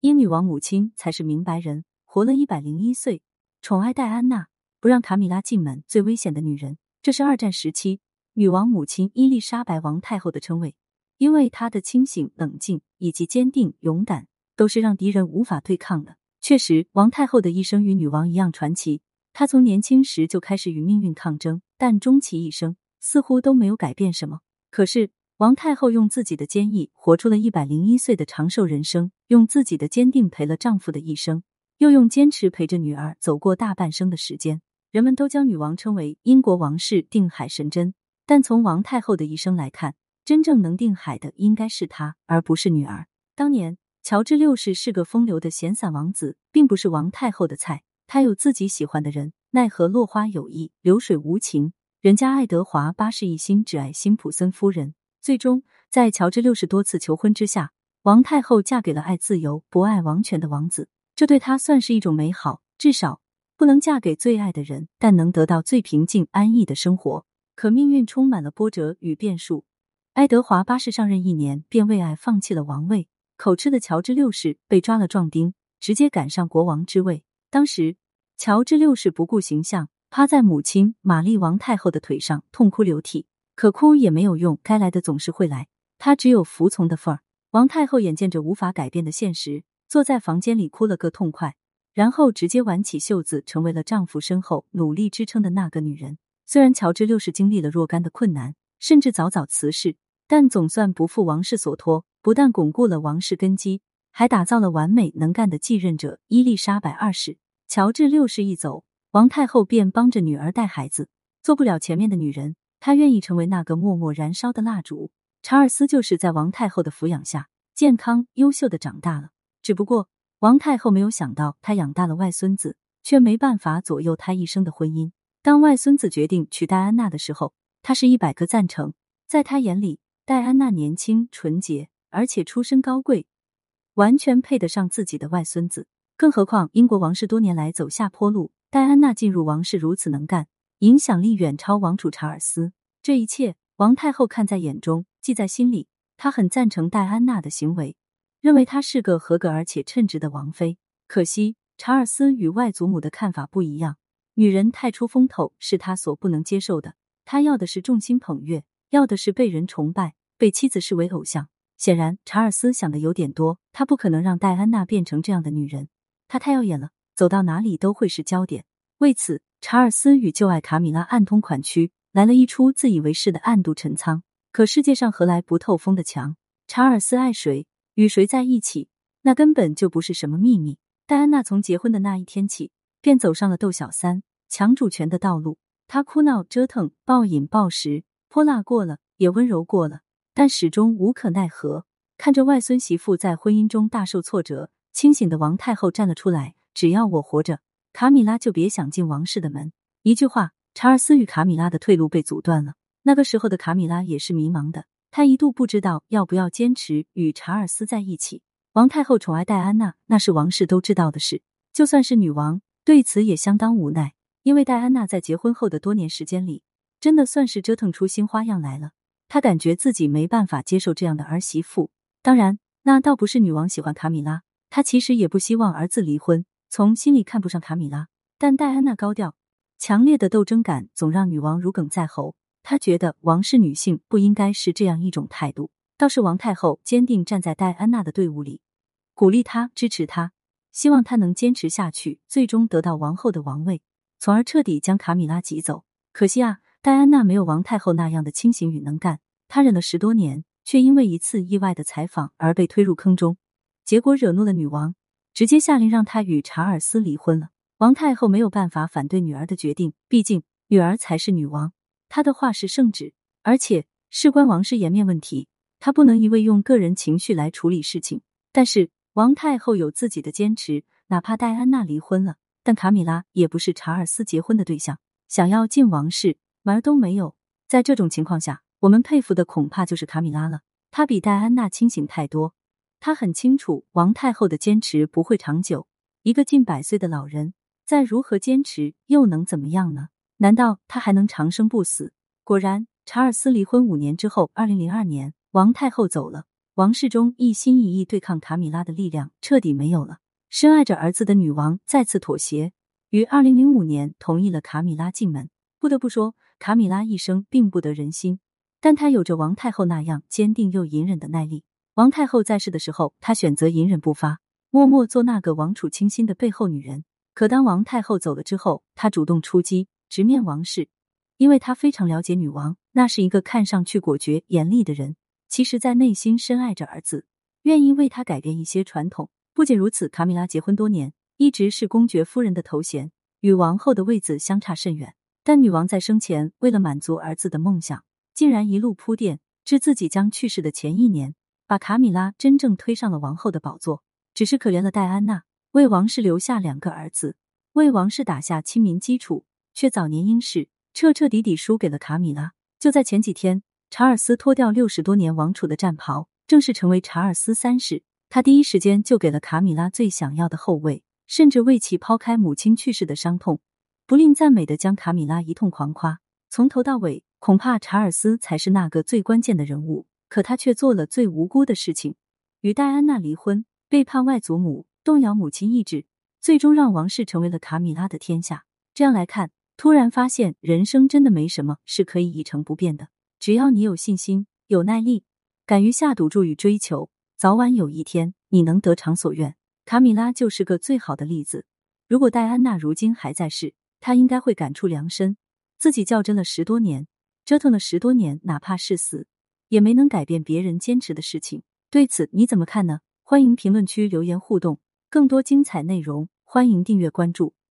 英女王母亲才是明白人，活了一百零一岁，宠爱戴安娜，不让卡米拉进门，最危险的女人。这是二战时期女王母亲伊丽莎白王太后的称谓，因为她的清醒、冷静以及坚定、勇敢，都是让敌人无法对抗的。确实，王太后的一生与女王一样传奇。她从年轻时就开始与命运抗争，但终其一生似乎都没有改变什么。可是，王太后用自己的坚毅活出了一百零一岁的长寿人生，用自己的坚定陪了丈夫的一生，又用坚持陪着女儿走过大半生的时间。人们都将女王称为英国王室定海神针，但从王太后的一生来看，真正能定海的应该是她，而不是女儿。当年，乔治六世是个风流的闲散王子，并不是王太后的菜。他有自己喜欢的人，奈何落花有意，流水无情。人家爱德华八世一心只爱辛普森夫人，最终在乔治六世多次求婚之下，王太后嫁给了爱自由、不爱王权的王子。这对她算是一种美好，至少。不能嫁给最爱的人，但能得到最平静安逸的生活。可命运充满了波折与变数。爱德华八世上任一年，便为爱放弃了王位。口吃的乔治六世被抓了壮丁，直接赶上国王之位。当时，乔治六世不顾形象，趴在母亲玛丽王太后的腿上痛哭流涕。可哭也没有用，该来的总是会来，他只有服从的份儿。王太后眼见着无法改变的现实，坐在房间里哭了个痛快。然后直接挽起袖子，成为了丈夫身后努力支撑的那个女人。虽然乔治六世经历了若干的困难，甚至早早辞世，但总算不负王室所托，不但巩固了王室根基，还打造了完美能干的继任者伊丽莎白二世。乔治六世一走，王太后便帮着女儿带孩子，做不了前面的女人，她愿意成为那个默默燃烧的蜡烛。查尔斯就是在王太后的抚养下，健康优秀的长大了，只不过。王太后没有想到，她养大了外孙子，却没办法左右他一生的婚姻。当外孙子决定娶戴安娜的时候，她是一百个赞成。在他眼里，戴安娜年轻、纯洁，而且出身高贵，完全配得上自己的外孙子。更何况，英国王室多年来走下坡路，戴安娜进入王室如此能干，影响力远超王储查尔斯。这一切，王太后看在眼中，记在心里。他很赞成戴安娜的行为。认为她是个合格而且称职的王妃。可惜查尔斯与外祖母的看法不一样，女人太出风头是他所不能接受的。他要的是众星捧月，要的是被人崇拜，被妻子视为偶像。显然，查尔斯想的有点多，他不可能让戴安娜变成这样的女人。她太耀眼了，走到哪里都会是焦点。为此，查尔斯与旧爱卡米拉暗通款曲，来了一出自以为是的暗度陈仓。可世界上何来不透风的墙？查尔斯爱谁？与谁在一起，那根本就不是什么秘密。戴安娜从结婚的那一天起，便走上了斗小三、抢主权的道路。她哭闹、折腾、暴饮暴食，泼辣过了，也温柔过了，但始终无可奈何。看着外孙媳妇在婚姻中大受挫折，清醒的王太后站了出来：“只要我活着，卡米拉就别想进王室的门。”一句话，查尔斯与卡米拉的退路被阻断了。那个时候的卡米拉也是迷茫的。她一度不知道要不要坚持与查尔斯在一起。王太后宠爱戴安娜，那是王室都知道的事。就算是女王对此也相当无奈，因为戴安娜在结婚后的多年时间里，真的算是折腾出新花样来了。她感觉自己没办法接受这样的儿媳妇。当然，那倒不是女王喜欢卡米拉，她其实也不希望儿子离婚，从心里看不上卡米拉。但戴安娜高调、强烈的斗争感，总让女王如鲠在喉。他觉得王室女性不应该是这样一种态度，倒是王太后坚定站在戴安娜的队伍里，鼓励她、支持她，希望她能坚持下去，最终得到王后的王位，从而彻底将卡米拉挤走。可惜啊，戴安娜没有王太后那样的清醒与能干，她忍了十多年，却因为一次意外的采访而被推入坑中，结果惹怒了女王，直接下令让她与查尔斯离婚了。王太后没有办法反对女儿的决定，毕竟女儿才是女王。他的话是圣旨，而且事关王室颜面问题，他不能一味用个人情绪来处理事情。但是王太后有自己的坚持，哪怕戴安娜离婚了，但卡米拉也不是查尔斯结婚的对象，想要进王室门儿都没有。在这种情况下，我们佩服的恐怕就是卡米拉了。她比戴安娜清醒太多，她很清楚王太后的坚持不会长久。一个近百岁的老人，再如何坚持，又能怎么样呢？难道他还能长生不死？果然，查尔斯离婚五年之后，二零零二年，王太后走了。王室中一心一意对抗卡米拉的力量彻底没有了。深爱着儿子的女王再次妥协，于二零零五年同意了卡米拉进门。不得不说，卡米拉一生并不得人心，但她有着王太后那样坚定又隐忍的耐力。王太后在世的时候，她选择隐忍不发，默默做那个王储倾心的背后女人。可当王太后走了之后，她主动出击，直面王室，因为他非常了解女王，那是一个看上去果决严厉的人。其实，在内心深爱着儿子，愿意为他改变一些传统。不仅如此，卡米拉结婚多年，一直是公爵夫人的头衔，与王后的位子相差甚远。但女王在生前为了满足儿子的梦想，竟然一路铺垫，至自己将去世的前一年，把卡米拉真正推上了王后的宝座。只是可怜了戴安娜，为王室留下两个儿子，为王室打下亲民基础，却早年因事彻彻底底输给了卡米拉。就在前几天。查尔斯脱掉六十多年王储的战袍，正式成为查尔斯三世。他第一时间就给了卡米拉最想要的后位，甚至为其抛开母亲去世的伤痛，不吝赞美的将卡米拉一通狂夸。从头到尾，恐怕查尔斯才是那个最关键的人物，可他却做了最无辜的事情，与戴安娜离婚，背叛外祖母，动摇母亲意志，最终让王室成为了卡米拉的天下。这样来看，突然发现人生真的没什么是可以一成不变的。只要你有信心、有耐力，敢于下赌注与追求，早晚有一天你能得偿所愿。卡米拉就是个最好的例子。如果戴安娜如今还在世，她应该会感触良深。自己较真了十多年，折腾了十多年，哪怕是死，也没能改变别人坚持的事情。对此你怎么看呢？欢迎评论区留言互动。更多精彩内容，欢迎订阅关注。